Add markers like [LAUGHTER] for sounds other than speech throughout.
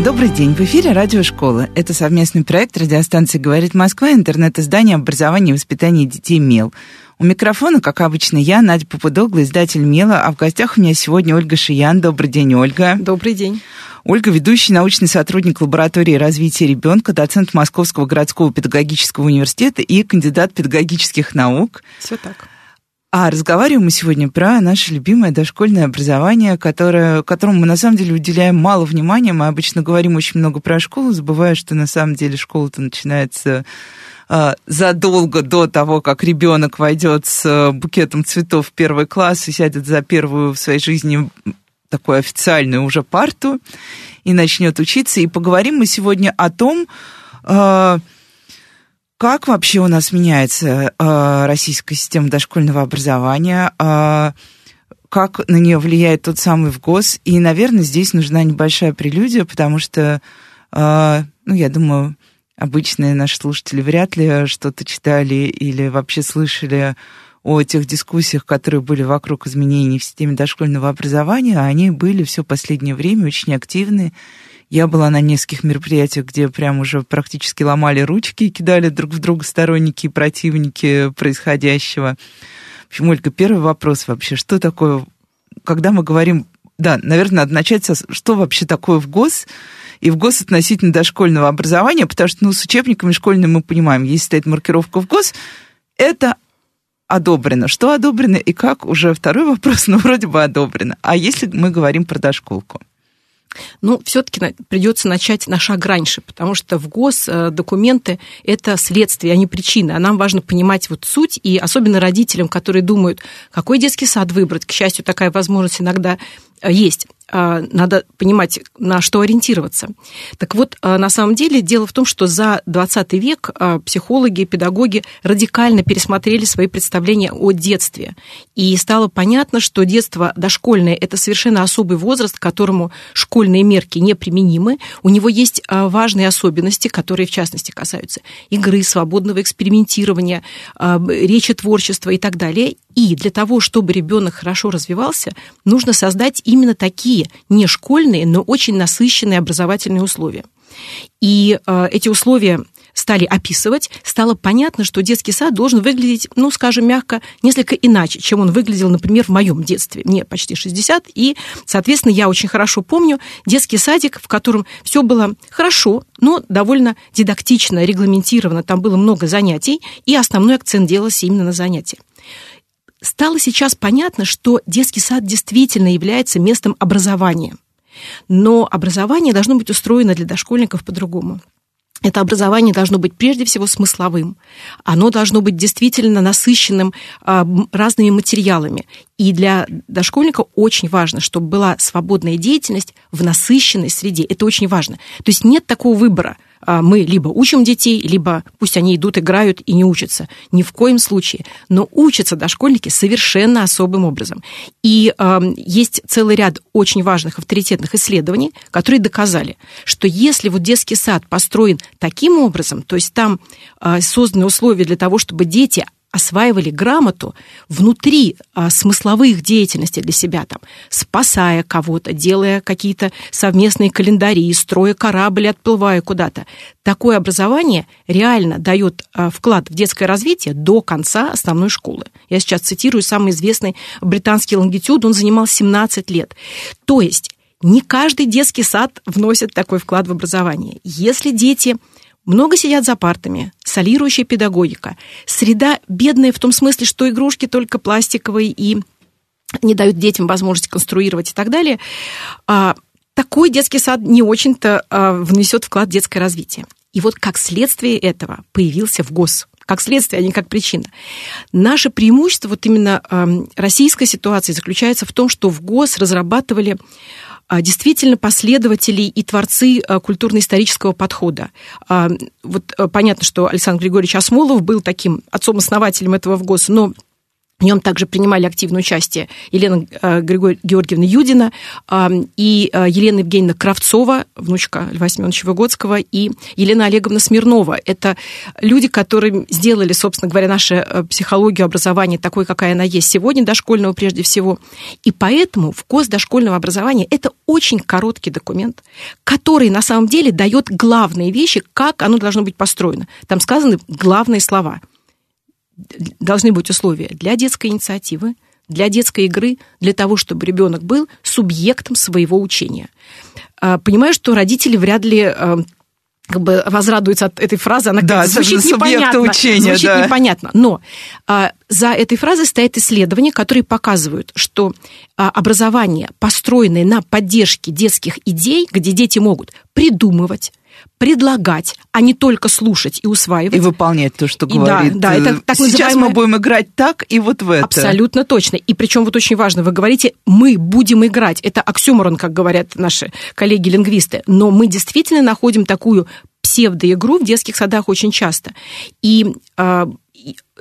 Добрый день, в эфире Радиошкола. Это совместный проект радиостанции «Говорит Москва» интернет-издание образования и воспитания детей «МЕЛ». У микрофона, как обычно, я, Надя Попудогла, издатель «Мела», а в гостях у меня сегодня Ольга Шиян. Добрый день, Ольга. Добрый день. Ольга – ведущий научный сотрудник лаборатории развития ребенка, доцент Московского городского педагогического университета и кандидат педагогических наук. Все так. А разговариваем мы сегодня про наше любимое дошкольное образование, которое, которому мы на самом деле уделяем мало внимания. Мы обычно говорим очень много про школу, забывая, что на самом деле школа-то начинается э, задолго до того, как ребенок войдет с букетом цветов в первый класс и сядет за первую в своей жизни такую официальную уже парту и начнет учиться. И поговорим мы сегодня о том, э, как вообще у нас меняется э, российская система дошкольного образования? Э, как на нее влияет тот самый ВГОС? И, наверное, здесь нужна небольшая прелюдия, потому что, э, ну, я думаю, обычные наши слушатели вряд ли что-то читали или вообще слышали о тех дискуссиях, которые были вокруг изменений в системе дошкольного образования. Они были все последнее время очень активны. Я была на нескольких мероприятиях, где прям уже практически ломали ручки и кидали друг в друга сторонники и противники происходящего. В общем, Ольга, первый вопрос вообще, что такое, когда мы говорим, да, наверное, надо начать со, что вообще такое в ГОС, и в ГОС относительно дошкольного образования, потому что, ну, с учебниками школьными мы понимаем, если стоит маркировка в ГОС, это одобрено. Что одобрено и как, уже второй вопрос, [LAUGHS] но вроде бы одобрено. А если мы говорим про дошколку? Ну, все-таки придется начать на шаг раньше, потому что в ГОС э, документы – это следствие, а не причины. А нам важно понимать вот суть, и особенно родителям, которые думают, какой детский сад выбрать. К счастью, такая возможность иногда э, есть. А, надо понимать, на что ориентироваться. Так вот, а, на самом деле, дело в том, что за 20 век а, психологи, педагоги радикально пересмотрели свои представления о детстве. И стало понятно, что детство дошкольное – это совершенно особый возраст, к которому школьные мерки неприменимы. У него есть важные особенности, которые, в частности, касаются игры, свободного экспериментирования, речи творчества и так далее. И для того, чтобы ребенок хорошо развивался, нужно создать именно такие не школьные, но очень насыщенные образовательные условия. И э, эти условия стали описывать, стало понятно, что детский сад должен выглядеть, ну, скажем мягко, несколько иначе, чем он выглядел, например, в моем детстве. Мне почти 60, и, соответственно, я очень хорошо помню детский садик, в котором все было хорошо, но довольно дидактично, регламентировано, там было много занятий, и основной акцент делался именно на занятия стало сейчас понятно, что детский сад действительно является местом образования. Но образование должно быть устроено для дошкольников по-другому. Это образование должно быть прежде всего смысловым. Оно должно быть действительно насыщенным а, разными материалами. И для дошкольника очень важно, чтобы была свободная деятельность в насыщенной среде. Это очень важно. То есть нет такого выбора – мы либо учим детей, либо пусть они идут, играют и не учатся. Ни в коем случае. Но учатся дошкольники совершенно особым образом. И э, есть целый ряд очень важных авторитетных исследований, которые доказали, что если вот детский сад построен таким образом, то есть там э, созданы условия для того, чтобы дети осваивали грамоту внутри а, смысловых деятельностей для себя, там, спасая кого-то, делая какие-то совместные календари, строя корабль, отплывая куда-то. Такое образование реально дает а, вклад в детское развитие до конца основной школы. Я сейчас цитирую самый известный британский лонгитюд, он занимал 17 лет. То есть не каждый детский сад вносит такой вклад в образование. Если дети много сидят за партами, солирующая педагогика. Среда бедная в том смысле, что игрушки только пластиковые и не дают детям возможность конструировать и так далее. А, такой детский сад не очень-то а, внесет вклад в детское развитие. И вот как следствие этого появился в ГОС как следствие, а не как причина. Наше преимущество, вот именно э, российской ситуации, заключается в том, что в ГОС разрабатывали действительно последователи и творцы а, культурно-исторического подхода. А, вот понятно, что Александр Григорьевич Осмолов был таким отцом-основателем этого ВГОСа, но В нем также принимали активное участие Елена э, Григорь... Георгиевна Юдина э, и э, Елена Евгеньевна Кравцова, внучка Льва Семеновича Выгодского, и Елена Олеговна Смирнова. Это люди, которые сделали, собственно говоря, нашу психологию образования такой, какая она есть сегодня, дошкольного прежде всего. И поэтому вкус дошкольного образования – это очень короткий документ, который на самом деле дает главные вещи, как оно должно быть построено. Там сказаны главные слова – должны быть условия для детской инициативы, для детской игры, для того, чтобы ребенок был субъектом своего учения. А, понимаю, что родители вряд ли а, как бы возрадуются от этой фразы, она да, звучит непонятно. Учения, звучит да. непонятно. Но а, за этой фразой стоят исследования, которые показывают, что а, образование, построенное на поддержке детских идей, где дети могут придумывать, предлагать, а не только слушать и усваивать. И выполнять то, что и говорит. Да, да, это так Сейчас называемое... мы будем играть так и вот в это. Абсолютно точно. И причем вот очень важно, вы говорите, мы будем играть. Это оксюморон, как говорят наши коллеги-лингвисты. Но мы действительно находим такую псевдоигру в детских садах очень часто. И э,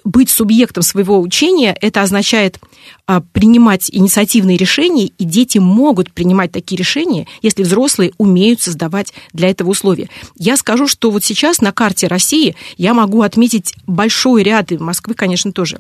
быть субъектом своего учения, это означает а, принимать инициативные решения, и дети могут принимать такие решения, если взрослые умеют создавать для этого условия. Я скажу, что вот сейчас на карте России я могу отметить большой ряд, и Москвы, конечно, тоже,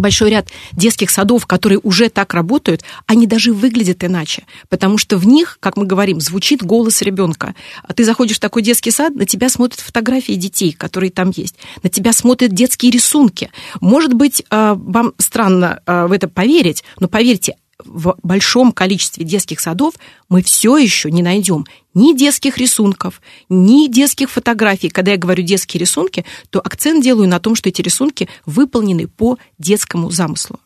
большой ряд детских садов, которые уже так работают, они даже выглядят иначе, потому что в них, как мы говорим, звучит голос ребенка. А ты заходишь в такой детский сад, на тебя смотрят фотографии детей, которые там есть, на тебя смотрят детские рисунки. Может быть, а, вам странно а, в это поверить, но поверьте, в большом количестве детских садов мы все еще не найдем ни детских рисунков, ни детских фотографий. Когда я говорю детские рисунки, то акцент делаю на том, что эти рисунки выполнены по детскому замыслу.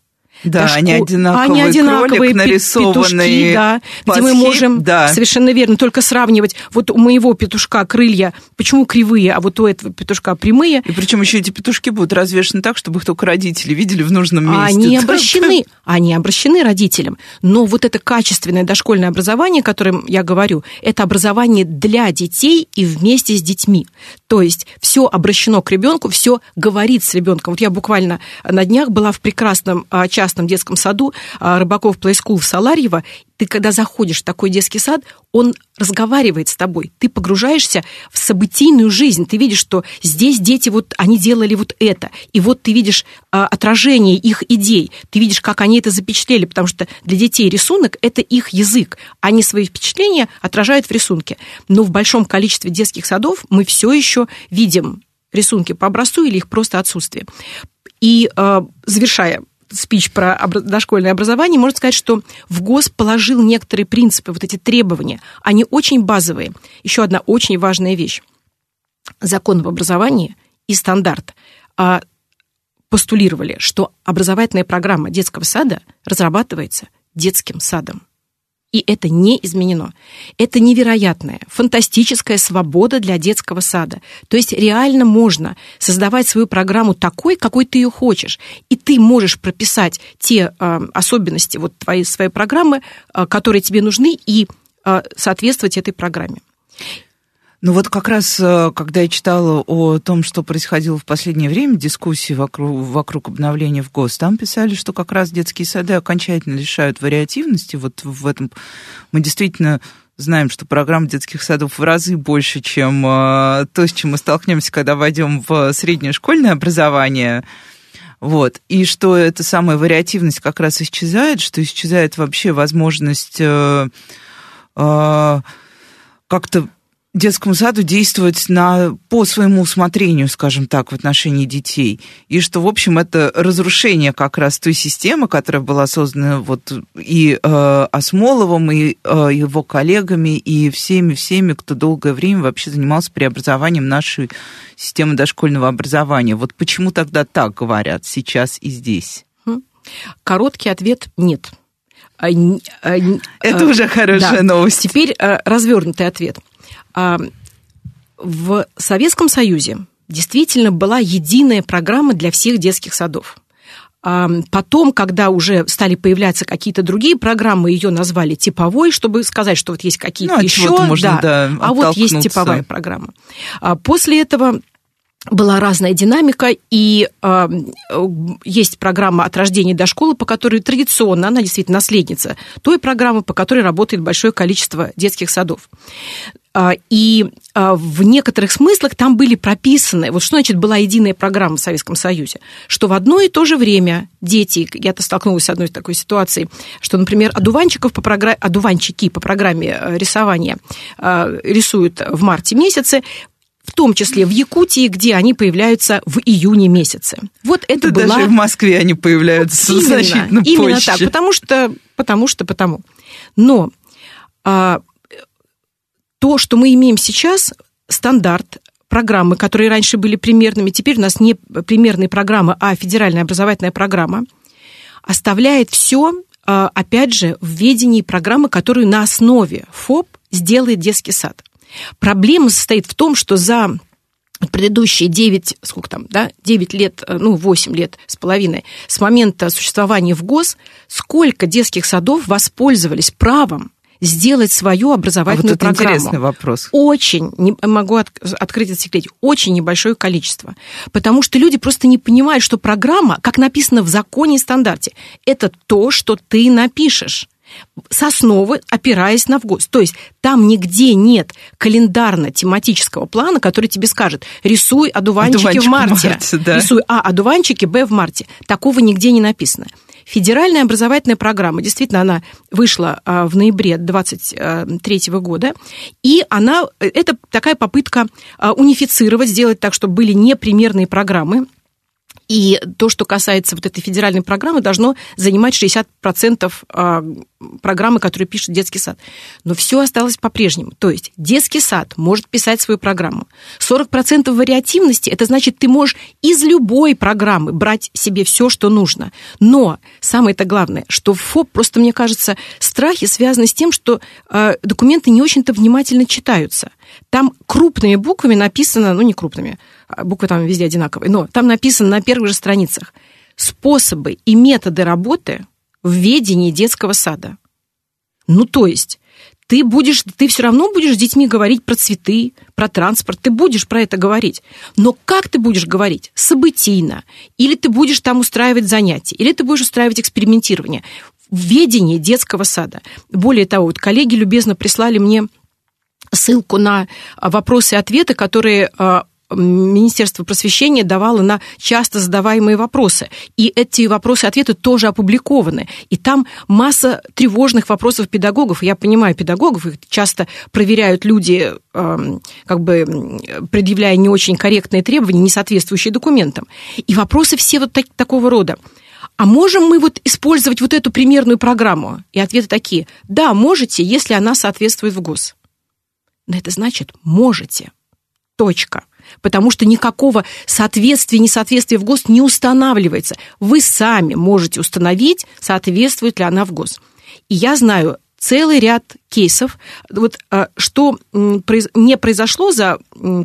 Да, Дашку. они одинаковые, они одинаковые кролик нарисованный. Петушки, да, где мы можем да. совершенно верно только сравнивать. Вот у моего петушка крылья почему кривые, а вот у этого петушка прямые. И причем еще эти петушки будут развешены так, чтобы их только родители видели в нужном месте. Они [LAUGHS] обращены, они обращены родителям. Но вот это качественное дошкольное образование, о котором я говорю, это образование для детей и вместе с детьми. То есть все обращено к ребенку, все говорит с ребенком. Вот я буквально на днях была в прекрасном а, частном детском саду а, Рыбаков Play School в Саларьево. Ты, когда заходишь в такой детский сад, он разговаривает с тобой. Ты погружаешься в событийную жизнь. Ты видишь, что здесь дети вот, они делали вот это. И вот ты видишь а, отражение их идей. Ты видишь, как они это запечатлели, потому что для детей рисунок – это их язык. Они свои впечатления отражают в рисунке. Но в большом количестве детских садов мы все еще видим рисунки по образцу или их просто отсутствие. И э, завершая спич про дошкольное образование, можно сказать, что в ГОС положил некоторые принципы, вот эти требования. Они очень базовые. Еще одна очень важная вещь. Закон об образовании и стандарт а, постулировали, что образовательная программа детского сада разрабатывается детским садом. И это не изменено. Это невероятная, фантастическая свобода для детского сада. То есть реально можно создавать свою программу такой, какой ты ее хочешь. И ты можешь прописать те э, особенности вот твоей, своей программы, э, которые тебе нужны, и э, соответствовать этой программе. Ну вот как раз, э, когда я читала о том, что происходило в последнее время, дискуссии вокруг, вокруг обновления в ГОС, там писали, что как раз детские сады окончательно лишают вариативности. Вот в этом мы действительно знаем, что программа детских садов в разы больше, чем э, то, с чем мы столкнемся, когда войдем в среднее школьное образование. Вот. И что эта самая вариативность как раз исчезает, что исчезает вообще возможность э, э, как-то детскому саду действовать на, по своему усмотрению, скажем так, в отношении детей. И что, в общем, это разрушение как раз той системы, которая была создана вот и э, Осмоловым, и э, его коллегами, и всеми-всеми, кто долгое время вообще занимался преобразованием нашей системы дошкольного образования. Вот почему тогда так говорят сейчас и здесь? Короткий ответ – нет. А, а, это уже хорошая да. новость. Теперь э, развернутый ответ – в Советском Союзе действительно была единая программа для всех детских садов. А, потом, когда уже стали появляться какие-то другие программы, ее назвали типовой, чтобы сказать, что вот есть какие-то ну, еще, можно, да, да а вот есть типовая программа. А после этого была разная динамика, и э, есть программа от рождения до школы, по которой традиционно, она действительно наследница той программы, по которой работает большое количество детских садов. А, и а, в некоторых смыслах там были прописаны, вот что значит была единая программа в Советском Союзе, что в одно и то же время дети, я-то столкнулась с одной такой ситуацией, что, например, одуванчиков по программе, одуванчики по программе э, рисования рисуют в марте месяце, в том числе в Якутии, где они появляются в июне месяце. Вот это да была... даже в Москве они появляются именно, значительно именно позже. так, потому что, потому что, потому. Но а, то, что мы имеем сейчас, стандарт, программы, которые раньше были примерными, теперь у нас не примерные программы, а федеральная образовательная программа, оставляет все, а, опять же, в ведении программы, которую на основе ФОП сделает детский сад. Проблема состоит в том, что за предыдущие 9, сколько там, да, 9 лет, э, ну, 8 лет с половиной, с момента существования в ГОС, сколько детских садов воспользовались правом сделать свою образовательную а вот это программу. интересный вопрос. Очень, не, могу от, открыть этот секрет, очень небольшое количество. Потому что люди просто не понимают, что программа, как написано в законе и стандарте, это то, что ты напишешь с основы, опираясь на вгос. То есть там нигде нет календарно-тематического плана, который тебе скажет, рисуй одуванчики Одуванчик в марте, в марте да. рисуй А одуванчики, Б в марте. Такого нигде не написано. Федеральная образовательная программа, действительно, она вышла а, в ноябре 2023 года, и она, это такая попытка а, унифицировать, сделать так, чтобы были непримерные программы, и то, что касается вот этой федеральной программы, должно занимать 60% а, программы, которую пишет детский сад. Но все осталось по-прежнему. То есть детский сад может писать свою программу. 40% вариативности – это значит, ты можешь из любой программы брать себе все, что нужно. Но самое-то главное, что ФОП просто, мне кажется, страхи связаны с тем, что э, документы не очень-то внимательно читаются. Там крупными буквами написано, ну не крупными, а буквы там везде одинаковые, но там написано на первых же страницах способы и методы работы в ведении детского сада. Ну, то есть, ты будешь, ты все равно будешь с детьми говорить про цветы, про транспорт, ты будешь про это говорить. Но как ты будешь говорить? Событийно. Или ты будешь там устраивать занятия, или ты будешь устраивать экспериментирование. В ведении детского сада. Более того, вот коллеги любезно прислали мне ссылку на вопросы и ответы, которые а, Министерство просвещения давало на часто задаваемые вопросы. И эти вопросы и ответы тоже опубликованы. И там масса тревожных вопросов педагогов. Я понимаю педагогов, их часто проверяют люди, как бы предъявляя не очень корректные требования, не соответствующие документам. И вопросы все вот так, такого рода. А можем мы вот использовать вот эту примерную программу? И ответы такие. Да, можете, если она соответствует в ГОС. Но это значит можете. Точка потому что никакого соответствия, несоответствия в ГОСТ не устанавливается. Вы сами можете установить, соответствует ли она в ГОСТ. И я знаю целый ряд кейсов. Вот а, что не произошло за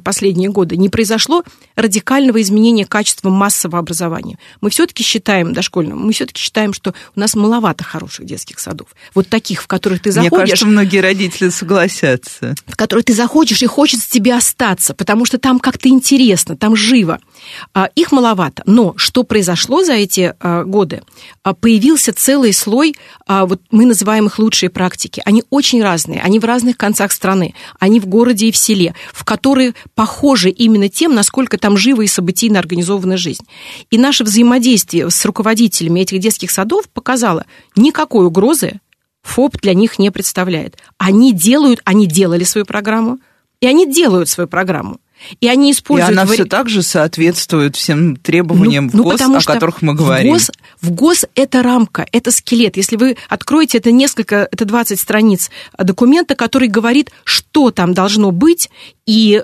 последние годы, не произошло радикального изменения качества массового образования. Мы все-таки считаем, дошкольным, мы все-таки считаем, что у нас маловато хороших детских садов. Вот таких, в которых ты заходишь... Мне кажется, многие родители согласятся. В которых ты заходишь и хочется тебе остаться, потому что там как-то интересно, там живо. А, их маловато. Но что произошло за эти а, годы? Появился целый слой, вот мы называем их лучшие практики. Они очень разные, они в разных концах страны, они в городе и в селе, в которые похожи именно тем, насколько там живо и событийно организована жизнь. И наше взаимодействие с руководителями этих детских садов показало, никакой угрозы ФОП для них не представляет. Они делают, они делали свою программу, и они делают свою программу. И они используют... И она все так же соответствует всем требованиям ну, в ГОС, ну, о которых мы говорим. В ГОС, в ГОС это рамка, это скелет. Если вы откроете, это несколько, это 20 страниц документа, который говорит, что там должно быть, и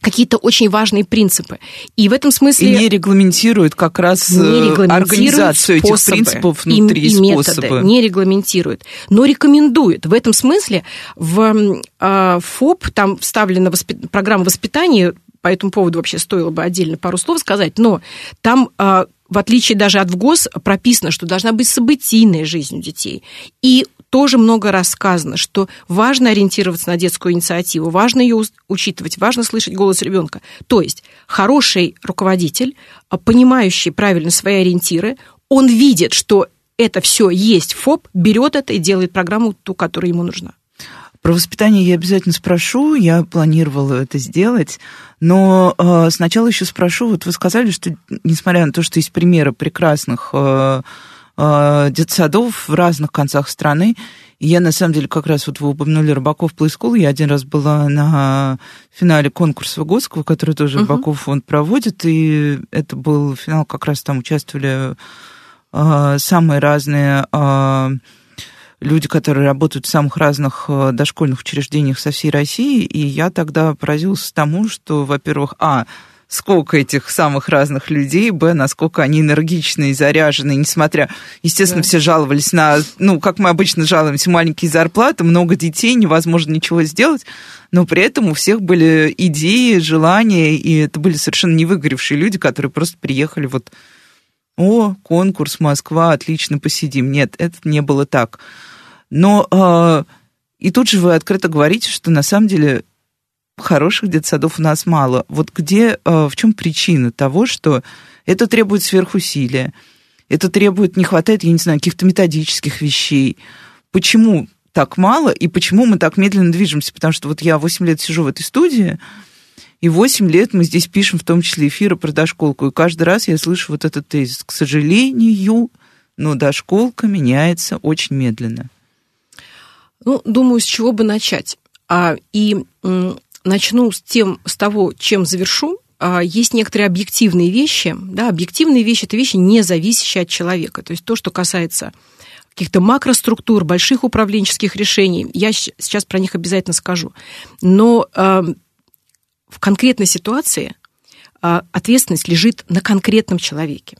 какие-то очень важные принципы. И в этом смысле... И не регламентирует как раз не э, регламентирует организацию способы, этих принципов внутри и, и способы. методы, не регламентирует, но рекомендует. В этом смысле в э, ФОП там вставлена воспит... программа воспитания, по этому поводу вообще стоило бы отдельно пару слов сказать, но там э, в отличие даже от ВГОС, прописано, что должна быть событийная жизнь у детей. И тоже много рассказано, что важно ориентироваться на детскую инициативу, важно ее учитывать, важно слышать голос ребенка. То есть хороший руководитель, а, понимающий правильно свои ориентиры, он видит, что это все есть ФОП, берет это и делает программу ту, которая ему нужна. Про воспитание я обязательно спрошу, я планировала это сделать, но э, сначала еще спрошу, вот вы сказали, что несмотря на то, что есть примеры прекрасных э, э, детсадов в разных концах страны, я на самом деле как раз вот вы упомянули Рыбаков Play School, я один раз была на финале конкурса Выгодского, который тоже uh-huh. Рыбаков фонд проводит, и это был финал, как раз там участвовали э, самые разные э, люди, которые работают в самых разных э, дошкольных учреждениях со всей России, и я тогда поразился тому, что, во-первых, а, сколько этих самых разных людей, б, насколько они энергичные, заряженные, несмотря, естественно, да. все жаловались на, ну, как мы обычно жалуемся, маленькие зарплаты, много детей, невозможно ничего сделать, но при этом у всех были идеи, желания, и это были совершенно не выгоревшие люди, которые просто приехали вот о, конкурс Москва, отлично, посидим. Нет, это не было так. Но э, и тут же вы открыто говорите, что на самом деле хороших детсадов у нас мало. Вот где, э, в чем причина того, что это требует сверхусилия, это требует, не хватает, я не знаю, каких-то методических вещей. Почему так мало и почему мы так медленно движемся? Потому что вот я 8 лет сижу в этой студии, и 8 лет мы здесь пишем в том числе эфиры про дошколку, и каждый раз я слышу вот этот тезис. К сожалению, но дошколка меняется очень медленно. Ну, думаю, с чего бы начать. А, и начну с тем, с того, чем завершу. А, есть некоторые объективные вещи. Да, объективные вещи – это вещи, не зависящие от человека. То есть то, что касается каких-то макроструктур, больших управленческих решений. Я сейчас про них обязательно скажу. Но э, в конкретной ситуации э, ответственность лежит на конкретном человеке.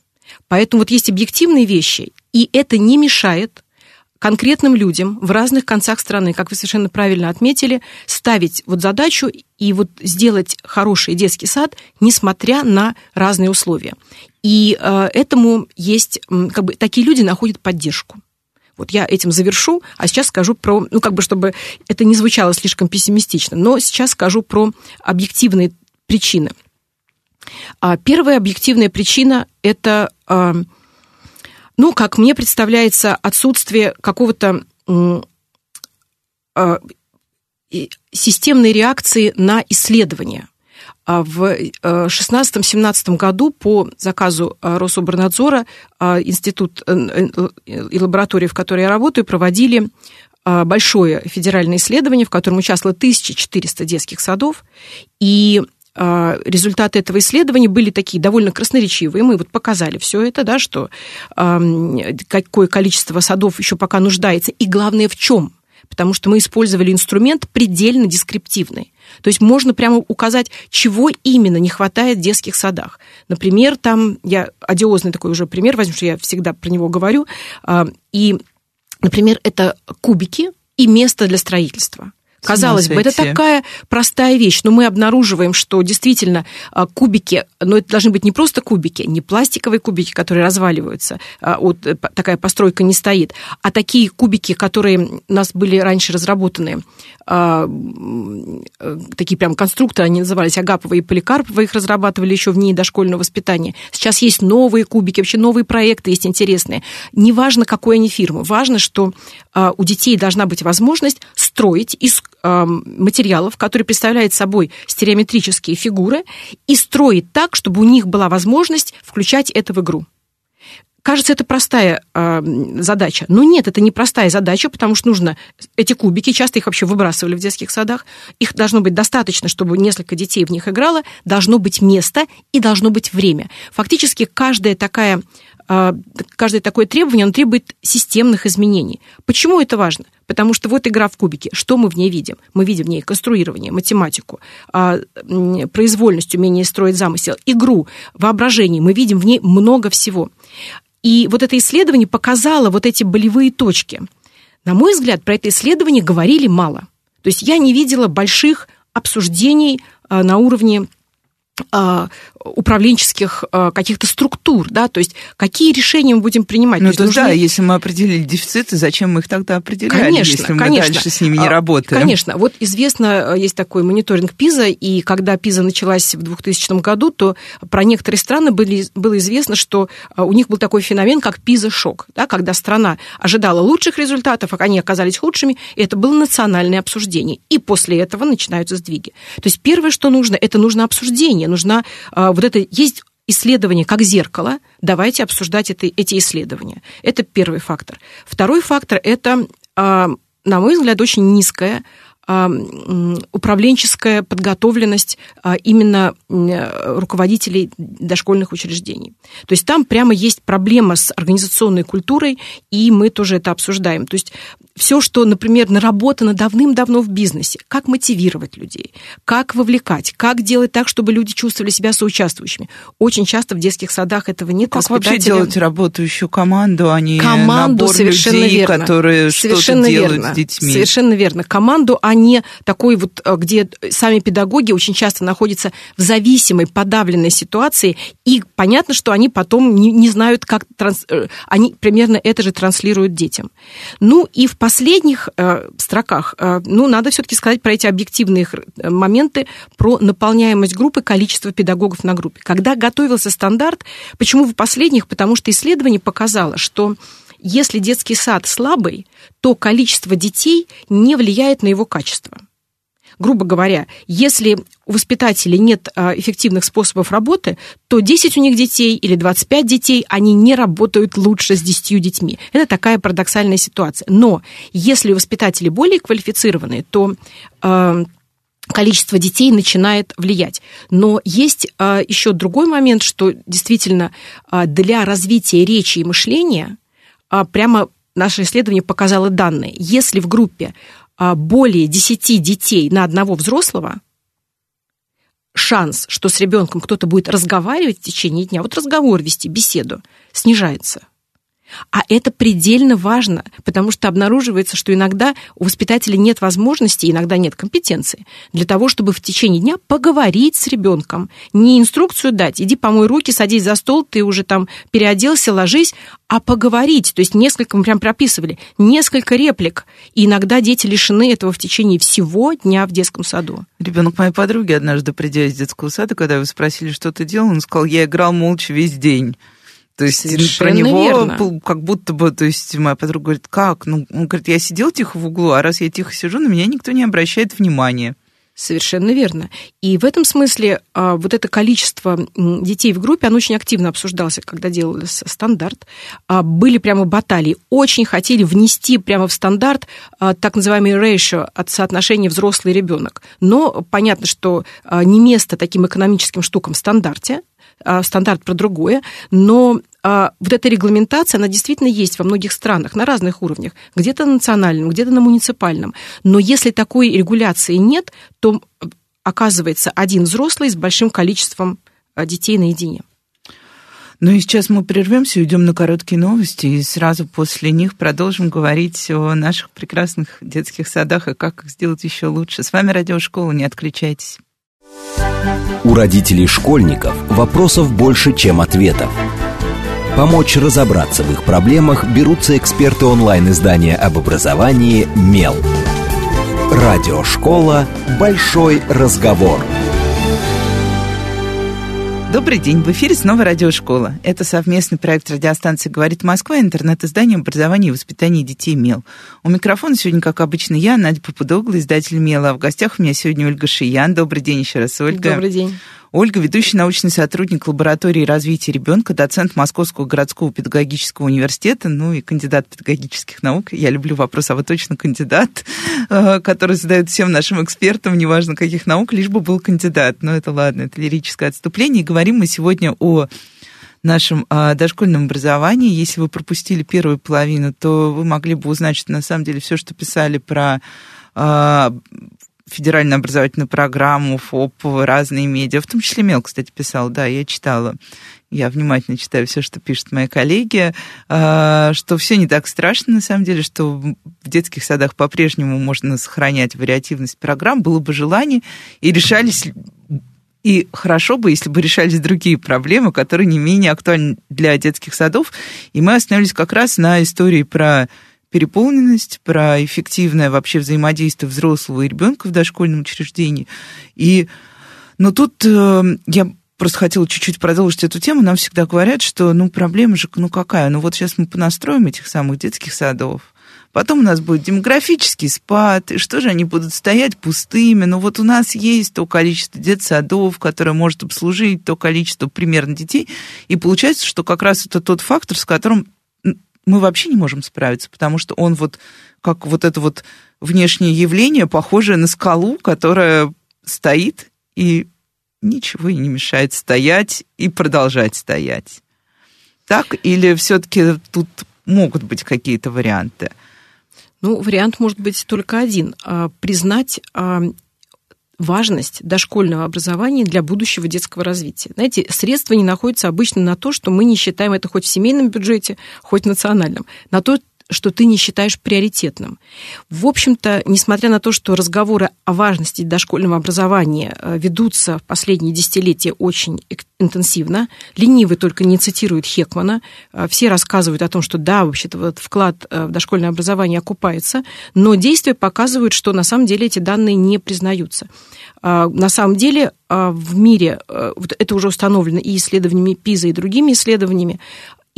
Поэтому вот есть объективные вещи, и это не мешает конкретным людям в разных концах страны, как вы совершенно правильно отметили, ставить вот задачу и вот сделать хороший детский сад, несмотря на разные условия. И э, этому есть, как бы, такие люди находят поддержку. Вот я этим завершу, а сейчас скажу про, ну, как бы, чтобы это не звучало слишком пессимистично, но сейчас скажу про объективные причины. А первая объективная причина – это ну, как мне представляется, отсутствие какого-то э, системной реакции на исследования. А в 2016-2017 году по заказу э, Рособорнадзора э, институт и лаборатория, в которой я работаю, проводили большое федеральное исследование, в котором участвовало 1400 детских садов, и а, результаты этого исследования были такие довольно красноречивые. Мы вот показали все это, да, что какое количество садов еще пока нуждается, и главное в чем. Потому что мы использовали инструмент предельно дескриптивный. То есть можно прямо указать, чего именно не хватает в детских садах. Например, там, я одиозный такой уже пример возьму, что я всегда про него говорю, а, и, например, это кубики и место для строительства. Казалось бы, это такая простая вещь, но мы обнаруживаем, что действительно а, кубики, но это должны быть не просто кубики, не пластиковые кубики, которые разваливаются, а, вот э, такая постройка не стоит, а такие кубики, которые у нас были раньше разработаны, а, э, такие прям конструкторы, они назывались Агапова и Поликарпова, их разрабатывали еще в ней дошкольного воспитания. Сейчас есть новые кубики, вообще новые проекты есть интересные. Неважно, какой они фирмы, важно, что у детей должна быть возможность строить из материалов, которые представляют собой стереометрические фигуры, и строить так, чтобы у них была возможность включать это в игру. Кажется, это простая э, задача. Но нет, это не простая задача, потому что нужно эти кубики, часто их вообще выбрасывали в детских садах, их должно быть достаточно, чтобы несколько детей в них играло, должно быть место и должно быть время. Фактически каждая такая каждое такое требование, оно требует системных изменений. Почему это важно? Потому что вот игра в кубики. Что мы в ней видим? Мы видим в ней конструирование, математику, а, произвольность, умение строить замысел, игру, воображение. Мы видим в ней много всего. И вот это исследование показало вот эти болевые точки. На мой взгляд, про это исследование говорили мало. То есть я не видела больших обсуждений а, на уровне а, управленческих а, каких-то структур, да, то есть какие решения мы будем принимать. Ну, то, то нужны... да, если мы определили дефициты, зачем мы их тогда определяли, конечно, если мы конечно. дальше с ними не работаем? Конечно. Вот известно, есть такой мониторинг ПИЗа, и когда ПИЗа началась в 2000 году, то про некоторые страны были, было известно, что у них был такой феномен, как ПИЗа-шок, да, когда страна ожидала лучших результатов, а они оказались худшими, и это было национальное обсуждение. И после этого начинаются сдвиги. То есть первое, что нужно, это нужно обсуждение, нужна а, вот это есть исследование как зеркало, давайте обсуждать это, эти исследования. Это первый фактор. Второй фактор – это, а, на мой взгляд, очень низкая управленческая подготовленность именно руководителей дошкольных учреждений. То есть там прямо есть проблема с организационной культурой, и мы тоже это обсуждаем. То есть все, что, например, наработано давным-давно в бизнесе, как мотивировать людей, как вовлекать, как делать так, чтобы люди чувствовали себя соучаствующими. Очень часто в детских садах этого нет. Как вообще делать работающую команду, а не команду набор совершенно людей, верно. которые совершенно что-то делают верно. с детьми? Совершенно верно. Команду, а не такой вот, э, где сами педагоги очень часто находятся в зависимой, подавленной ситуации, и понятно, что они потом не, не знают, как транс... Э, они примерно это же транслируют детям. Ну и в последних э, строках, э, ну, надо все-таки сказать про эти объективные э, моменты, про наполняемость группы, количество педагогов на группе. Когда готовился стандарт, почему в последних? Потому что исследование показало, что если детский сад слабый, то количество детей не влияет на его качество грубо говоря, если у воспитателей нет а, эффективных способов работы, то 10 у них детей или 25 детей, они не работают лучше с 10 детьми. Это такая парадоксальная ситуация. Но если у воспитателей более квалифицированные, то а, количество детей начинает влиять. Но есть а, еще другой момент, что действительно для развития речи и мышления прямо наше исследование показало данные. Если в группе а, более 10 детей на одного взрослого, шанс, что с ребенком кто-то будет разговаривать в течение дня, вот разговор вести, беседу, снижается. А это предельно важно, потому что обнаруживается, что иногда у воспитателя нет возможности, иногда нет компетенции для того, чтобы в течение дня поговорить с ребенком. Не инструкцию дать, иди помой руки, садись за стол, ты уже там переоделся, ложись, а поговорить. То есть несколько, мы прям прописывали, несколько реплик. И иногда дети лишены этого в течение всего дня в детском саду. Ребенок моей подруги однажды, придя из детского сада, когда вы спросили, что ты делал, он сказал, я играл молча весь день. То есть Совершенно про него верно. как будто бы, то есть моя подруга говорит, как? Ну, он говорит, я сидел тихо в углу, а раз я тихо сижу, на меня никто не обращает внимания. Совершенно верно. И в этом смысле а, вот это количество детей в группе, оно очень активно обсуждался, когда делался стандарт. А, были прямо баталии. Очень хотели внести прямо в стандарт а, так называемый ratio от соотношения взрослый ребенок. Но понятно, что не место таким экономическим штукам в стандарте, стандарт про другое, но вот эта регламентация, она действительно есть во многих странах на разных уровнях, где-то на национальном, где-то на муниципальном. Но если такой регуляции нет, то оказывается один взрослый с большим количеством детей наедине. Ну и сейчас мы прервемся, уйдем на короткие новости, и сразу после них продолжим говорить о наших прекрасных детских садах и как их сделать еще лучше. С вами Радиошкола, не отключайтесь. У родителей школьников вопросов больше, чем ответов. Помочь разобраться в их проблемах берутся эксперты онлайн-издания об образовании «Мел». Радиошкола «Большой разговор». Добрый день, в эфире снова Радиошкола. Это совместный проект радиостанции «Говорит Москва» и интернет-издание образования и воспитания детей «Мел». У микрофона сегодня, как обычно, я, Надя Попудогла, издатель «Мела». А в гостях у меня сегодня Ольга Шиян. Добрый день еще раз, Ольга. Добрый день. Ольга, ведущий научный сотрудник лаборатории развития ребенка, доцент Московского городского педагогического университета, ну и кандидат педагогических наук. Я люблю вопрос, а вы точно кандидат, [LAUGHS] э, который задают всем нашим экспертам, неважно каких наук, лишь бы был кандидат. Но это ладно, это лирическое отступление. И говорим мы сегодня о нашем а, дошкольном образовании. Если вы пропустили первую половину, то вы могли бы узнать, что на самом деле все, что писали про а, федеральную образовательную программу, ФОП, разные медиа, в том числе Мел, кстати, писал, да, я читала. Я внимательно читаю все, что пишут мои коллеги, что все не так страшно, на самом деле, что в детских садах по-прежнему можно сохранять вариативность программ, было бы желание, и решались И хорошо бы, если бы решались другие проблемы, которые не менее актуальны для детских садов. И мы остановились как раз на истории про переполненность, про эффективное вообще взаимодействие взрослого и ребенка в дошкольном учреждении. И, но тут э, я просто хотела чуть-чуть продолжить эту тему. Нам всегда говорят, что, ну, проблема же, ну, какая? Ну, вот сейчас мы понастроим этих самых детских садов, Потом у нас будет демографический спад, и что же они будут стоять пустыми? Ну вот у нас есть то количество детсадов, которое может обслужить то количество примерно детей, и получается, что как раз это тот фактор, с которым мы вообще не можем справиться, потому что он вот как вот это вот внешнее явление, похожее на скалу, которая стоит и ничего и не мешает стоять и продолжать стоять. Так или все-таки тут могут быть какие-то варианты? Ну, вариант может быть только один. А, признать а, важность дошкольного образования для будущего детского развития. Знаете, средства не находятся обычно на то, что мы не считаем это хоть в семейном бюджете, хоть в национальном, на то, что ты не считаешь приоритетным. В общем-то, несмотря на то, что разговоры о важности дошкольного образования э, ведутся в последние десятилетия очень интенсивно, ленивый только не цитирует Хекмана, э, все рассказывают о том, что да, вообще-то вот вклад э, в дошкольное образование окупается, но действия показывают, что на самом деле эти данные не признаются. На самом деле в мире, это уже установлено и исследованиями ПИЗа, и другими исследованиями,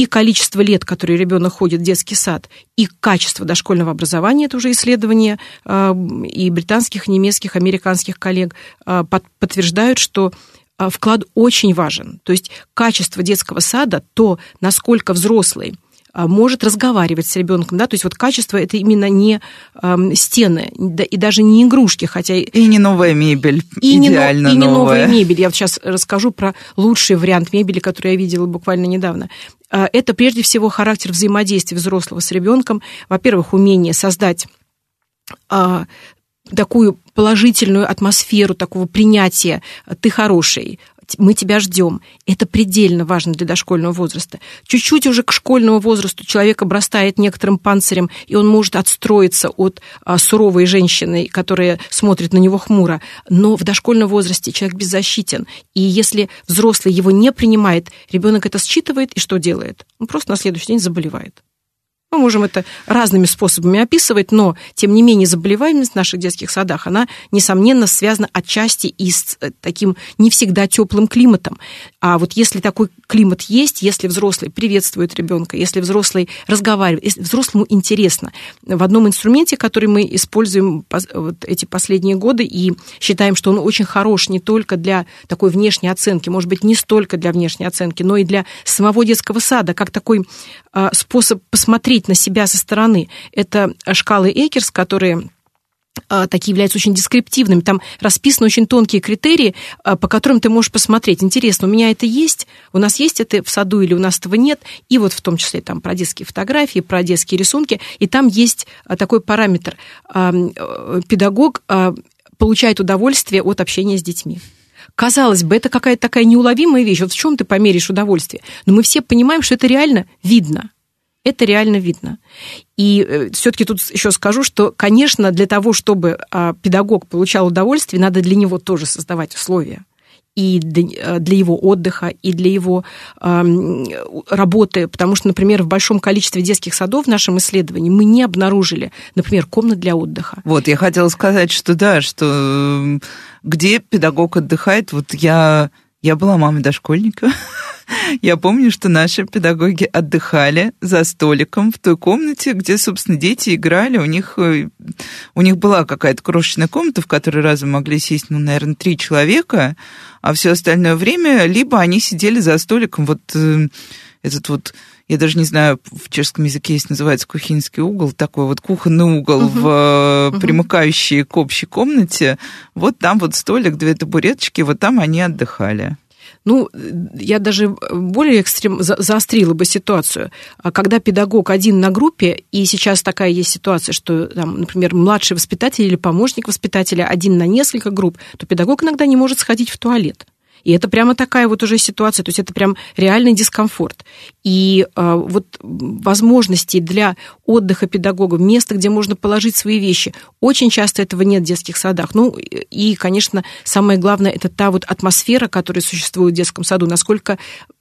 и количество лет, которые ребенок ходит в детский сад, и качество дошкольного образования, это уже исследования а, и британских, немецких, американских коллег а, подтверждают, что а, вклад очень важен. То есть качество детского сада, то, насколько взрослый может разговаривать с ребенком, да, то есть вот качество это именно не э, стены и даже не игрушки, хотя и не новая мебель, и идеально не, и новая. не новая мебель. Я вот сейчас расскажу про лучший вариант мебели, который я видела буквально недавно. А, это прежде всего характер взаимодействия взрослого с ребенком. Во-первых, умение создать а, такую положительную атмосферу такого принятия «ты хороший», мы тебя ждем. Это предельно важно для дошкольного возраста. Чуть-чуть уже к школьному возрасту человек обрастает некоторым панцирем, и он может отстроиться от а, суровой женщины, которая смотрит на него хмуро. Но в дошкольном возрасте человек беззащитен. И если взрослый его не принимает, ребенок это считывает и что делает? Он просто на следующий день заболевает. Мы можем это разными способами описывать, но, тем не менее, заболеваемость в наших детских садах, она, несомненно, связана отчасти и с э, таким не всегда теплым климатом. А вот если такой климат есть, если взрослый приветствует ребенка, если взрослый разговаривает, если взрослому интересно. В одном инструменте, который мы используем вот эти последние годы и считаем, что он очень хорош не только для такой внешней оценки, может быть, не столько для внешней оценки, но и для самого детского сада, как такой а, способ посмотреть на себя со стороны. Это шкалы Экерс, которые а, такие являются очень дескриптивными. Там расписаны очень тонкие критерии, а, по которым ты можешь посмотреть. Интересно, у меня это есть, у нас есть это в саду или у нас этого нет. И вот в том числе там про детские фотографии, про детские рисунки. И там есть такой параметр. Э, педагог получает удовольствие от общения с детьми. Казалось бы, это какая-то такая неуловимая вещь. Вот в чем ты померишь удовольствие? Но мы все понимаем, что это реально видно. Это реально видно. И э, все-таки тут еще скажу, что, конечно, для того, чтобы а, педагог получал удовольствие, надо для него тоже создавать условия и для э, его отдыха, и для его работы, потому что, например, в большом количестве детских садов в нашем исследовании мы не обнаружили, например, комнат для отдыха. Вот, я хотела сказать, что да, что где педагог отдыхает, вот я, я была мамой дошкольника, [LAUGHS] Я помню, что наши педагоги отдыхали за столиком в той комнате, где, собственно, дети играли. У них, э, у них была какая-то крошечная комната, в которой разом могли сесть, ну, наверное, три человека, а все остальное время либо они сидели за столиком, вот э, этот вот я даже не знаю, в чешском языке есть называется кухинский угол, такой вот кухонный угол uh-huh. в uh-huh. примыкающей к общей комнате. Вот там вот столик, две табуреточки, вот там они отдыхали. Ну, я даже более экстрем заострила бы ситуацию. А когда педагог один на группе, и сейчас такая есть ситуация, что, там, например, младший воспитатель или помощник воспитателя один на несколько групп, то педагог иногда не может сходить в туалет. И это прямо такая вот уже ситуация, то есть это прям реальный дискомфорт. И э, вот возможностей для отдыха педагогов, места, где можно положить свои вещи, очень часто этого нет в детских садах. Ну и, конечно, самое главное, это та вот атмосфера, которая существует в детском саду, насколько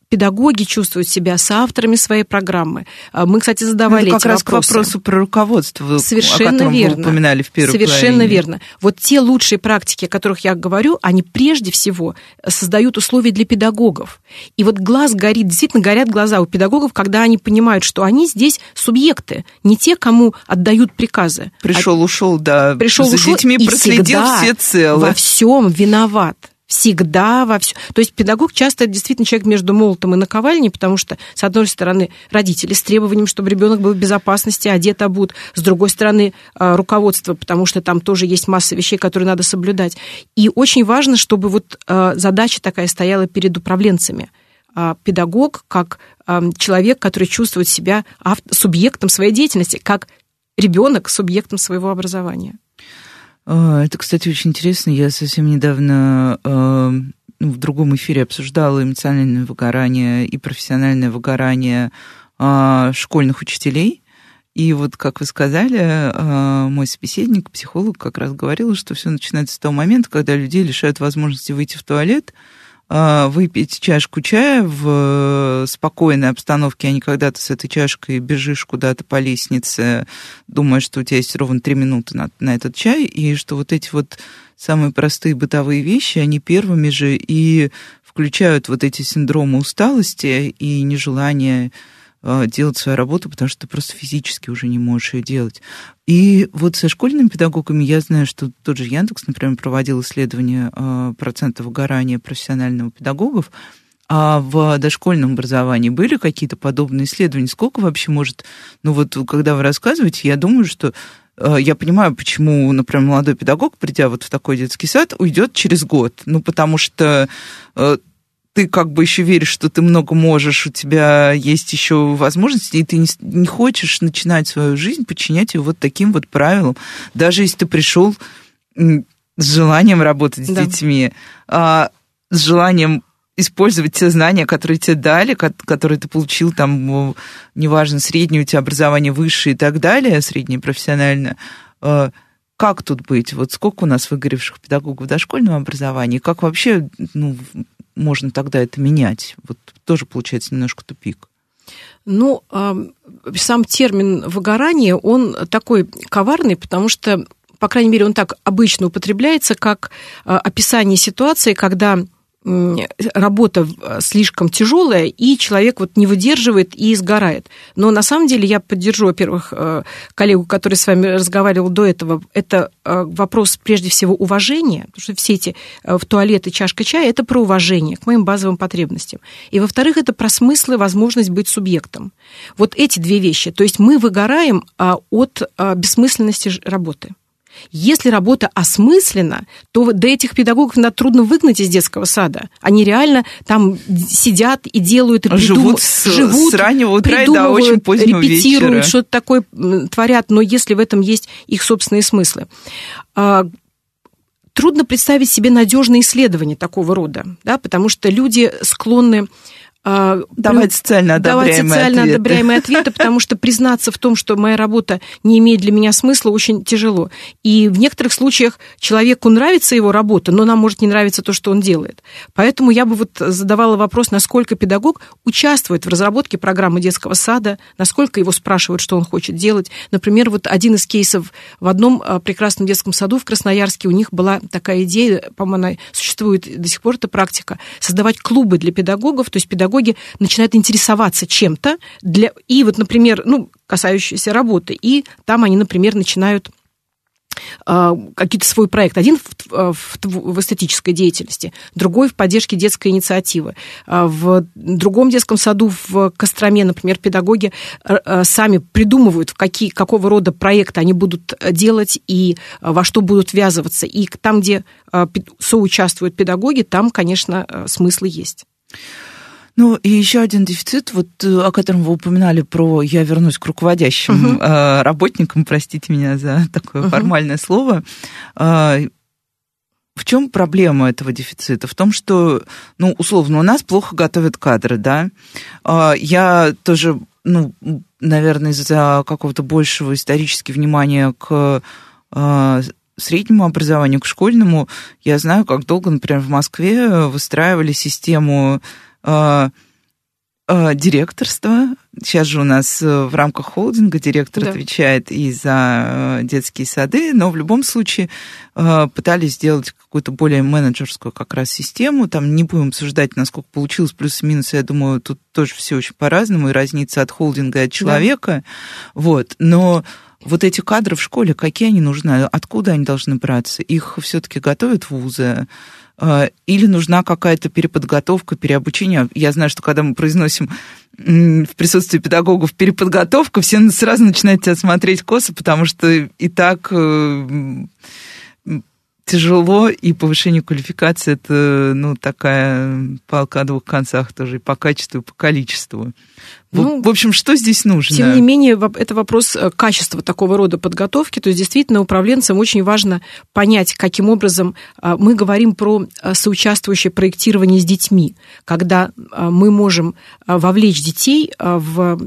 педагоги чувствуют себя соавторами своей программы. А, мы, кстати, задавали ну, как эти раз вопросы. к вопросу про руководство, Совершенно о котором верно. вы упоминали в первой Совершенно половине. верно. Вот те лучшие практики, о которых я говорю, они прежде всего создают условия для педагогов. И вот глаз горит, действительно горят глаза у педагогов, когда они понимают, что они здесь субъекты, не те, кому отдают приказы. Пришел, а... ушел, да. Пришел, За ушел, детьми и проследил все целы. Во всем виноват всегда во все. То есть педагог часто действительно человек между молотом и наковальней, потому что, с одной стороны, родители с требованием, чтобы ребенок был в безопасности, одет, обут. С другой стороны, а, руководство, потому что там тоже есть масса вещей, которые надо соблюдать. И очень важно, чтобы вот а, задача такая стояла перед управленцами а, педагог как человек, который чувствует себя субъектом своей деятельности, как ребенок субъектом своего образования. А, это, кстати, очень интересно. Я совсем недавно а, ну, в другом эфире обсуждала эмоциональное выгорание и профессиональное выгорание а, школьных учителей. И вот, как вы сказали, мой собеседник, психолог, как раз говорил, что все начинается с того момента, когда людей лишают возможности выйти в туалет, выпить чашку чая в спокойной обстановке, а не когда ты с этой чашкой бежишь куда-то по лестнице, думая, что у тебя есть ровно три минуты на, на этот чай, и что вот эти вот самые простые бытовые вещи, они первыми же и включают вот эти синдромы усталости и нежелания Э, делать свою работу, потому что ты просто физически уже не можешь ее делать. И вот со школьными педагогами я знаю, что тот же Яндекс, например, проводил исследование э, процента выгорания профессионального педагогов, а в дошкольном образовании были какие-то подобные исследования? Сколько вообще может... Ну вот, когда вы рассказываете, я думаю, что э, я понимаю, почему, например, молодой педагог, придя вот в такой детский сад, уйдет через год. Ну, потому что ты как бы еще веришь, что ты много можешь, у тебя есть еще возможности, и ты не, не хочешь начинать свою жизнь, подчинять ее вот таким вот правилам. Даже если ты пришел с желанием работать с да. детьми, а, с желанием использовать те знания, которые тебе дали, которые ты получил там, неважно, среднее у тебя образование высшее и так далее, среднее профессиональное, а, как тут быть? Вот сколько у нас выгоревших педагогов в дошкольном образовании? Как вообще ну, можно тогда это менять? Вот тоже получается немножко тупик. Ну, сам термин выгорание, он такой коварный, потому что, по крайней мере, он так обычно употребляется, как а, описание ситуации, когда работа э, слишком тяжелая, и человек вот не выдерживает и сгорает. Но на самом деле я поддержу, во-первых, э, коллегу, который с вами разговаривал до этого. Это э, вопрос прежде всего уважения, потому что все эти в туалет и чашка чая – это про уважение к моим базовым потребностям. И, во-вторых, это про смысл и возможность быть субъектом. Вот эти две вещи. То есть мы выгораем а, от бессмысленности работы. Если работа осмыслена, то до этих педагогов надо трудно выгнать из детского сада. Они реально там сидят и делают, и живут, с, живут с раннего утра и до очень позднего репетируют, что-то такое творят, но если в этом есть их собственные смыслы. А, трудно представить себе надежные исследования такого рода, да, потому что люди склонны а, давать социально одобряемые давать социально ответы. одобряемые ответы, потому что признаться в том, что моя работа не имеет для меня смысла, очень тяжело. И в некоторых случаях человеку нравится его работа, но нам может не нравиться то, что он делает. Поэтому я бы вот задавала вопрос, насколько педагог участвует в разработке программы детского сада, насколько его спрашивают, что он хочет делать. Например, вот один из кейсов в одном а, прекрасном детском саду в Красноярске у них была такая идея, по-моему, она существует до сих пор, эта практика, создавать клубы для педагогов, то есть педагоги педагоги начинают интересоваться чем-то, для, и вот, например, ну, касающиеся работы, и там они, например, начинают а, какие-то свой проект. Один в, в, в эстетической деятельности, другой в поддержке детской инициативы. А, в другом детском саду в Костроме, например, педагоги а, сами придумывают, какие, какого рода проекты они будут делать и во что будут ввязываться. И там, где соучаствуют педагоги, там, конечно, смыслы есть. Ну, и еще один дефицит, вот э, о котором вы упоминали про я вернусь к руководящим uh-huh. работникам, простите меня за такое uh-huh. формальное слово. А, в чем проблема этого дефицита? В том, что, ну, условно, у нас плохо готовят кадры, да. А, я тоже, ну, наверное, из-за какого-то большего исторически внимания к а, среднему образованию, к школьному, я знаю, как долго, например, в Москве выстраивали систему а, директорства. Сейчас же у нас в рамках холдинга директор да. отвечает и за детские сады, но в любом случае пытались сделать какую-то более менеджерскую как раз систему. Там не будем обсуждать, насколько получилось плюсы-минусы. Я думаю, тут тоже все очень по-разному и разнится от холдинга и от человека. Да. Вот. Но вот эти кадры в школе, какие они нужны, откуда они должны браться? Их все-таки готовят вузы? А, или нужна какая-то переподготовка, переобучение? Я знаю, что когда мы произносим в присутствии педагогов переподготовка, все сразу начинают тебя смотреть косо, потому что и так э, тяжело, и повышение квалификации это, ну, такая палка о двух концах тоже и по качеству, и по количеству. Ну, в общем, что здесь нужно? Тем не менее, это вопрос э, качества такого рода подготовки. То есть, действительно, управленцам очень важно понять, каким образом э, мы говорим про э, соучаствующее проектирование с детьми, когда мы можем вовлечь детей в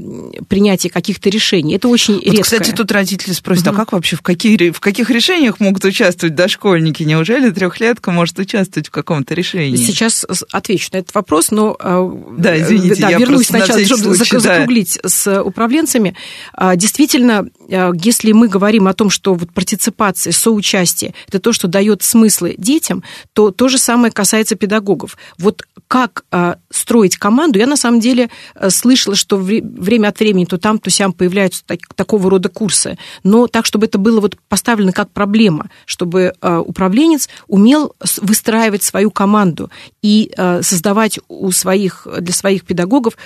принятие каких-то решений. Это очень вот, редко. Кстати, тут родители спросят, угу. а как вообще, в, какие, в каких решениях могут участвовать дошкольники? Неужели трехлетка может участвовать в каком-то решении? Сейчас отвечу на этот вопрос, но... Да, извините, да, я вернусь сначала, чтобы закруглить да. с управленцами. А, действительно, если мы говорим о том, что вот партиципация, соучастие – это то, что дает смыслы детям, то то же самое касается педагогов. Вот как а, строить команду, я на самом деле слышала, что время от времени то там, то сям появляются так, такого рода курсы, но так, чтобы это было вот поставлено как проблема, чтобы управленец умел выстраивать свою команду и создавать у своих, для своих педагогов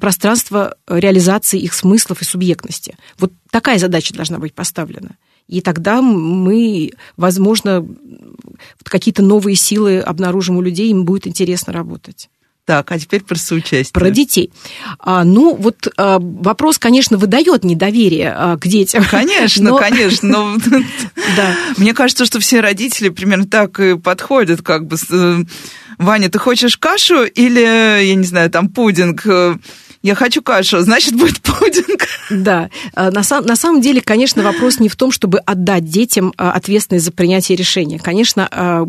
пространство реализации их смыслов и субъектности. Вот такая задача должна быть поставлена. И тогда мы, возможно, какие-то новые силы обнаружим у людей, им будет интересно работать. Так, а теперь про соучастие. Про детей. А, ну, вот а, вопрос, конечно, выдает недоверие а, к детям. Конечно, но... конечно. Но... [LAUGHS] да. Мне кажется, что все родители примерно так и подходят, как бы... Э, Ваня, ты хочешь кашу или, я не знаю, там пудинг? Я хочу кашу, значит, будет пудинг. Да, э, на, сам, на самом деле, конечно, вопрос не в том, чтобы отдать детям э, ответственность за принятие решения. Конечно, э,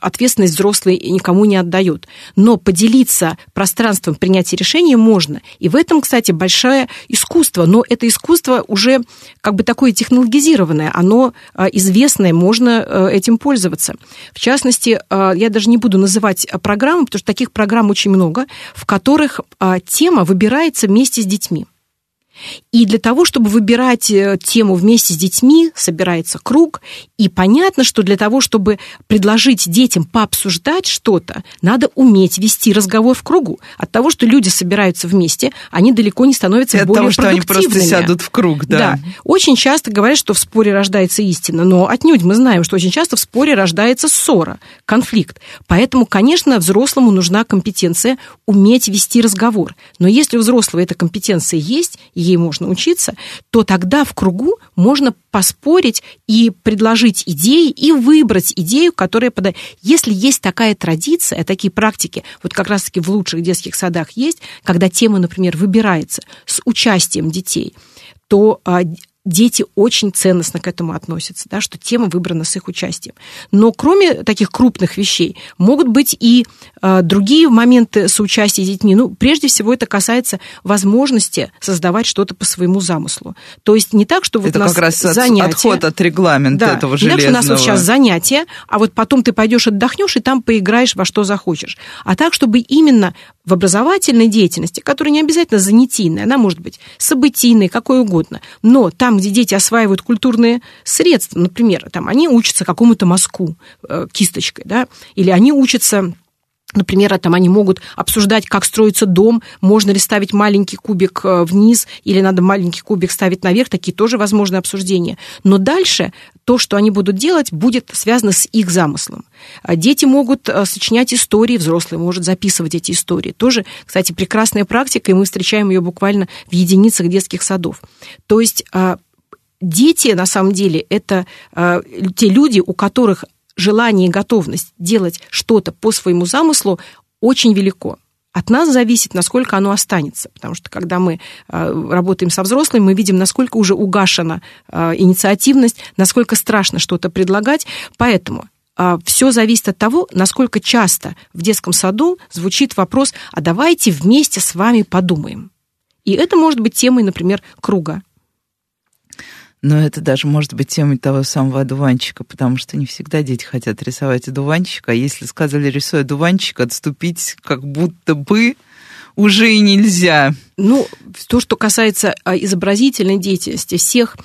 ответственность взрослые никому не отдают. Но поделиться пространством принятия решения можно. И в этом, кстати, большое искусство. Но это искусство уже как бы такое технологизированное, оно известное, можно этим пользоваться. В частности, я даже не буду называть программы, потому что таких программ очень много, в которых тема выбирается вместе с детьми. И для того, чтобы выбирать э, тему вместе с детьми, собирается круг. И понятно, что для того, чтобы предложить детям пообсуждать что-то, надо уметь вести разговор в кругу. От того, что люди собираются вместе, они далеко не становятся от более того, что они просто сядут в круг, да. Да. Очень часто говорят, что в споре рождается истина, но отнюдь мы знаем, что очень часто в споре рождается ссора, конфликт. Поэтому, конечно, взрослому нужна компетенция уметь вести разговор. Но если у взрослого эта компетенция есть, ей можно учиться, то тогда в кругу можно поспорить и предложить идеи, и выбрать идею, которая подает. Если есть такая традиция, такие практики, вот как раз-таки в лучших детских садах есть, когда тема, например, выбирается с участием детей, то а, дети очень ценностно к этому относятся, да, что тема выбрана с их участием. Но кроме таких крупных вещей могут быть и э, другие моменты соучастия с детьми. Ну, прежде всего, это касается возможности создавать что-то по своему замыслу. То есть не так, что вот это у нас как раз занятия, отход от регламента да, этого железного. Не так, что у нас вот сейчас занятия, а вот потом ты пойдешь отдохнешь и там поиграешь во что захочешь. А так, чтобы именно в образовательной деятельности, которая не обязательно занятийная, она может быть событийной, какой угодно, но там, где дети осваивают культурные средства, например, там они учатся какому-то мазку э, кисточкой, да, или они учатся Например, там они могут обсуждать, как строится дом, можно ли ставить маленький кубик э, вниз или надо маленький кубик ставить наверх, такие тоже возможны обсуждения. Но дальше то, что они будут делать, будет связано с их замыслом. А дети могут э, сочинять истории, взрослые может записывать эти истории. Тоже, кстати, прекрасная практика, и мы встречаем ее буквально в единицах детских садов. То есть а, дети, на самом деле, это те люди, у которых желание и готовность делать что-то по своему замыслу очень велико. От нас зависит, насколько оно останется. Потому что когда мы э, работаем со взрослыми, мы видим, насколько уже угашена э, инициативность, насколько страшно что-то предлагать. Поэтому э, все зависит от того, насколько часто в детском саду звучит вопрос, а давайте вместе с вами подумаем. И это может быть темой, например, круга. Но это даже может быть темой того самого одуванчика, потому что не всегда дети хотят рисовать одуванчика. А если сказали, рисуя одуванчик, отступить как будто бы уже и нельзя. Ну, то, что касается а, изобразительной деятельности, всех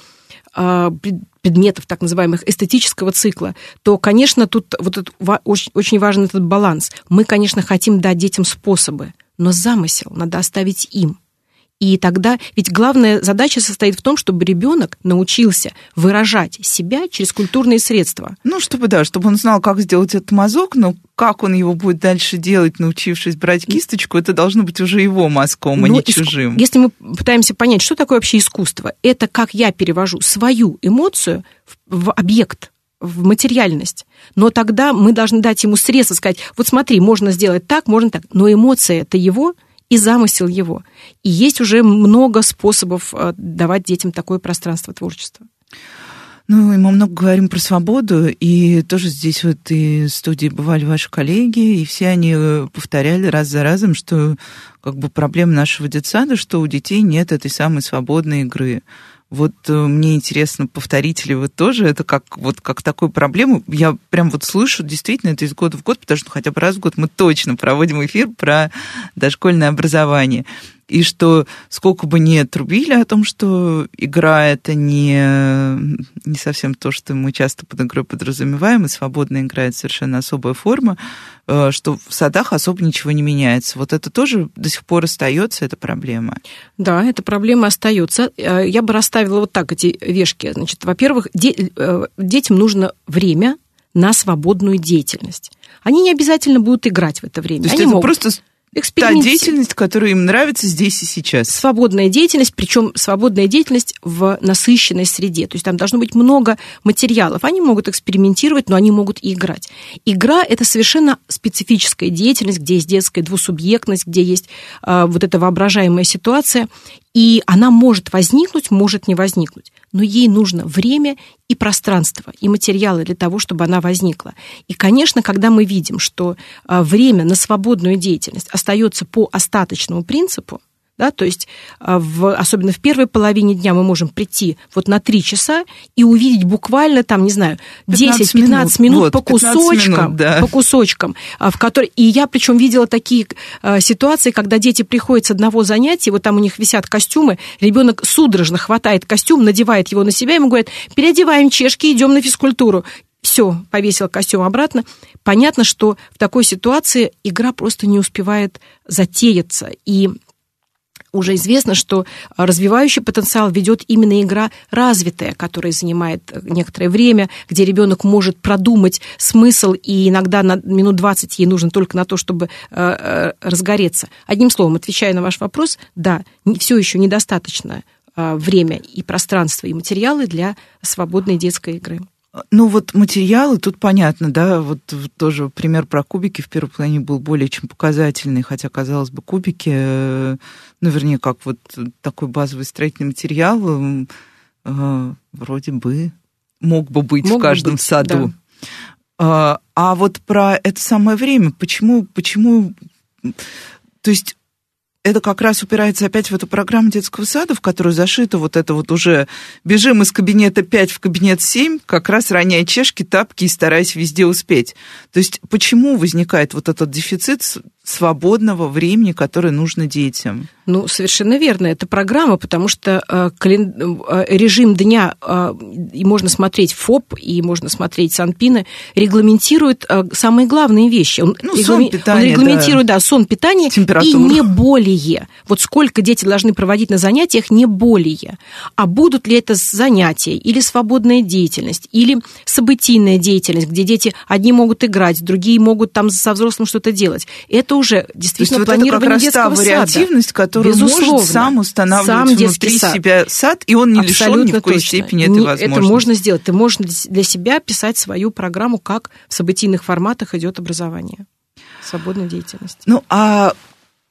а, предметов так называемых эстетического цикла, то, конечно, тут вот это, очень важен этот баланс. Мы, конечно, хотим дать детям способы, но замысел надо оставить им. И тогда, ведь главная задача состоит в том, чтобы ребенок научился выражать себя через культурные средства. Ну, чтобы, да, чтобы он знал, как сделать этот мазок, но как он его будет дальше делать, научившись брать кисточку, это должно быть уже его мазком, а ну, не иск... чужим. Если мы пытаемся понять, что такое вообще искусство, это как я перевожу свою эмоцию в, в объект, в материальность. Но тогда мы должны дать ему средства, сказать, вот смотри, можно сделать так, можно так, но эмоция это его – и замысел его. И есть уже много способов э, давать детям такое пространство творчества. Ну, и мы много говорим про свободу, и тоже здесь вот и в студии бывали ваши коллеги, и все они э, повторяли раз за разом, что как бы проблема нашего детсада, что у детей нет этой самой свободной игры. Вот э, мне интересно, повторите ли вы тоже это как, вот, как такую проблему? Я прям вот слышу, действительно, это из года в год, потому что хотя бы раз в год мы точно проводим эфир про дошкольное образование и что сколько бы ни трубили о том, что игра это не, не совсем то, что мы часто под игрой подразумеваем, и свободная игра это совершенно особая форма, э, что в садах особо ничего не меняется. Вот это тоже до сих пор остается, эта проблема. Да, эта проблема остается. Э, я бы расставила вот так эти вешки. Значит, во-первых, де- э, детям нужно время на свободную деятельность. Они не обязательно будут играть в это время. То есть Они это могут... просто Та деятельность, которая им нравится здесь и сейчас. Свободная деятельность, причем свободная деятельность в насыщенной среде. То есть там должно быть много материалов. Они могут экспериментировать, но они могут и играть. Игра – это совершенно специфическая деятельность, где есть детская двусубъектность, где есть э, вот эта воображаемая ситуация. И она может возникнуть, может не возникнуть но ей нужно время и пространство, и материалы для того, чтобы она возникла. И, конечно, когда мы видим, что а, время на свободную деятельность остается по остаточному принципу, да, то есть а, в, особенно в первой половине дня мы можем прийти вот на три часа и увидеть буквально там, не знаю, 10-15 минут, минут вот, по кусочкам, минут, да. по кусочкам, а, в которые, и я причем видела такие а, ситуации, когда дети приходят с одного занятия, вот там у них висят костюмы, ребенок судорожно хватает костюм, надевает его на себя, ему говорят, переодеваем чешки, идем на физкультуру все, повесил костюм обратно. Понятно, что в такой ситуации игра просто не успевает затеяться. И уже известно, что развивающий потенциал ведет именно игра развитая, которая занимает некоторое время, где ребенок может продумать смысл, и иногда на минут 20 ей нужно только на то, чтобы э, э, разгореться. Одним словом, отвечая на ваш вопрос, да, все еще недостаточно э, время и пространство и материалы для свободной детской игры. Ну вот материалы, тут понятно, да, вот тоже пример про кубики в первом плане был более чем показательный, хотя, казалось бы, кубики, э, ну, вернее, как вот такой базовый строительный материал, э, вроде бы мог бы быть мог в каждом быть, саду. Да. А, а вот про это самое время, почему, почему, то есть это как раз упирается опять в эту программу детского сада, в которую зашито вот это вот уже бежим из кабинета 5 в кабинет 7, как раз роняя чешки, тапки и стараясь везде успеть. То есть почему возникает вот этот дефицит свободного времени, которое нужно детям? Ну, совершенно верно. Это программа, потому что э, э, режим дня, э, и можно смотреть ФОП, и можно смотреть Санпины, регламентирует самые главные вещи. Он, ну, сон, питание, он регламентирует, да, да сон, питание и не более. Вот сколько дети должны проводить на занятиях, не более. А будут ли это занятия, или свободная деятельность, или событийная деятельность, где дети одни могут играть, другие могут там со взрослым что-то делать. Это это уже действительно То есть планирование вот это как раз детского та вариативность, сада. которую Безусловно. может сам устанавливать Сам внутри сад. себя сад, и он не лишен ни Абсолютно в коей точно. степени этой возможности. Это можно сделать. Ты можешь для себя писать свою программу, как в событийных форматах идет образование. Свободная деятельность. Ну, а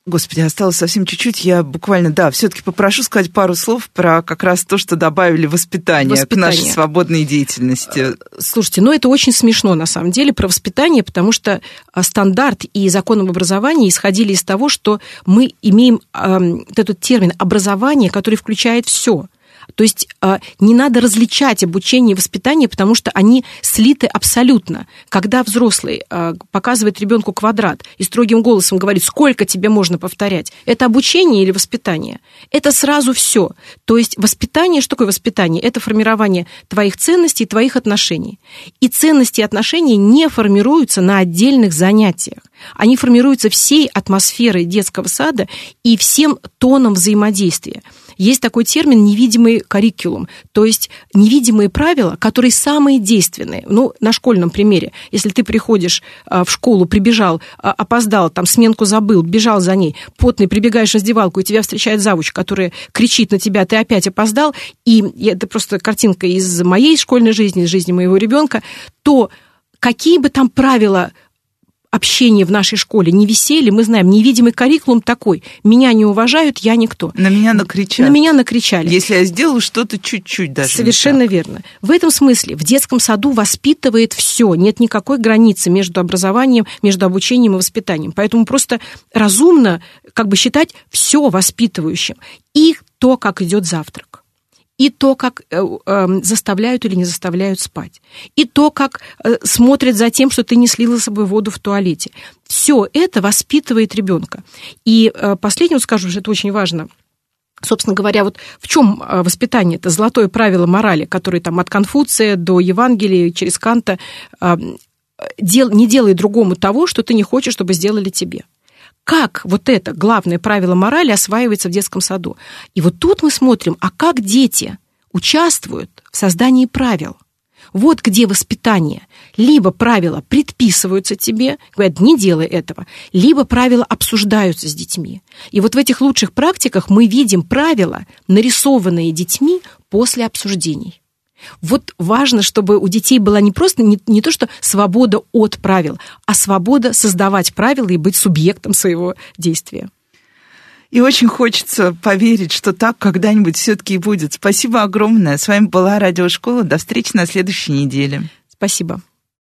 Господи, осталось совсем чуть-чуть. Я буквально, да, все-таки попрошу сказать пару слов про как раз то, что добавили воспитание, к Воспитание. нашей свободной деятельности. Слушайте, ну это очень смешно на самом деле про воспитание, потому что а, стандарт и закон об образовании исходили из того, что мы имеем вот этот термин образование, который включает все. То есть а, не надо различать обучение и воспитание, потому что они слиты абсолютно. Когда взрослый а, показывает ребенку квадрат и строгим голосом говорит, сколько тебе можно повторять, это обучение или воспитание? Это сразу все. То есть воспитание, что такое воспитание? Это формирование твоих ценностей, твоих отношений. И ценности и отношения не формируются на отдельных занятиях. Они формируются всей атмосферой детского сада и всем тоном взаимодействия. Есть такой термин невидимый curriculum, то есть невидимые правила, которые самые действенные. Ну, на школьном примере, если ты приходишь а, в школу, прибежал, а, опоздал, там сменку забыл, бежал за ней, потный, прибегаешь в раздевалку, и тебя встречает завуч, который кричит на тебя, ты опять опоздал, и это просто картинка из моей школьной жизни, из жизни моего ребенка, то какие бы там правила общения в нашей школе не висели, мы знаем, невидимый curriculum такой. Меня не уважают, я никто. На меня накричали. На меня накричали. Если я сделаю что-то чуть-чуть даже. Совершенно верно. В этом смысле в детском саду воспитывает все. Нет никакой границы между образованием, между обучением и воспитанием. Поэтому просто разумно как бы считать все воспитывающим. И то, как идет завтрак. И то, как э, э, заставляют или не заставляют спать. И то, как э, смотрят за тем, что ты не слила с собой воду в туалете. Все это воспитывает ребенка. И э, последнее скажу, что это очень важно – Собственно говоря, вот в чем э, воспитание? Это золотое правило морали, которое там от Конфуция до Евангелия через Канта э, дел, не делай другому того, что ты не хочешь, чтобы сделали тебе. Как вот это главное правило морали осваивается в детском саду? И вот тут мы смотрим, а как дети участвуют в создании правил? Вот где воспитание. Либо правила предписываются тебе, говорят, не делай этого, либо правила обсуждаются с детьми. И вот в этих лучших практиках мы видим правила, нарисованные детьми после обсуждений. Вот важно, чтобы у детей была не просто не, не то, что свобода от правил, а свобода создавать правила и быть субъектом своего действия. И очень хочется поверить, что так когда-нибудь все-таки и будет. Спасибо огромное. С вами была Радиошкола. До встречи на следующей неделе. Спасибо.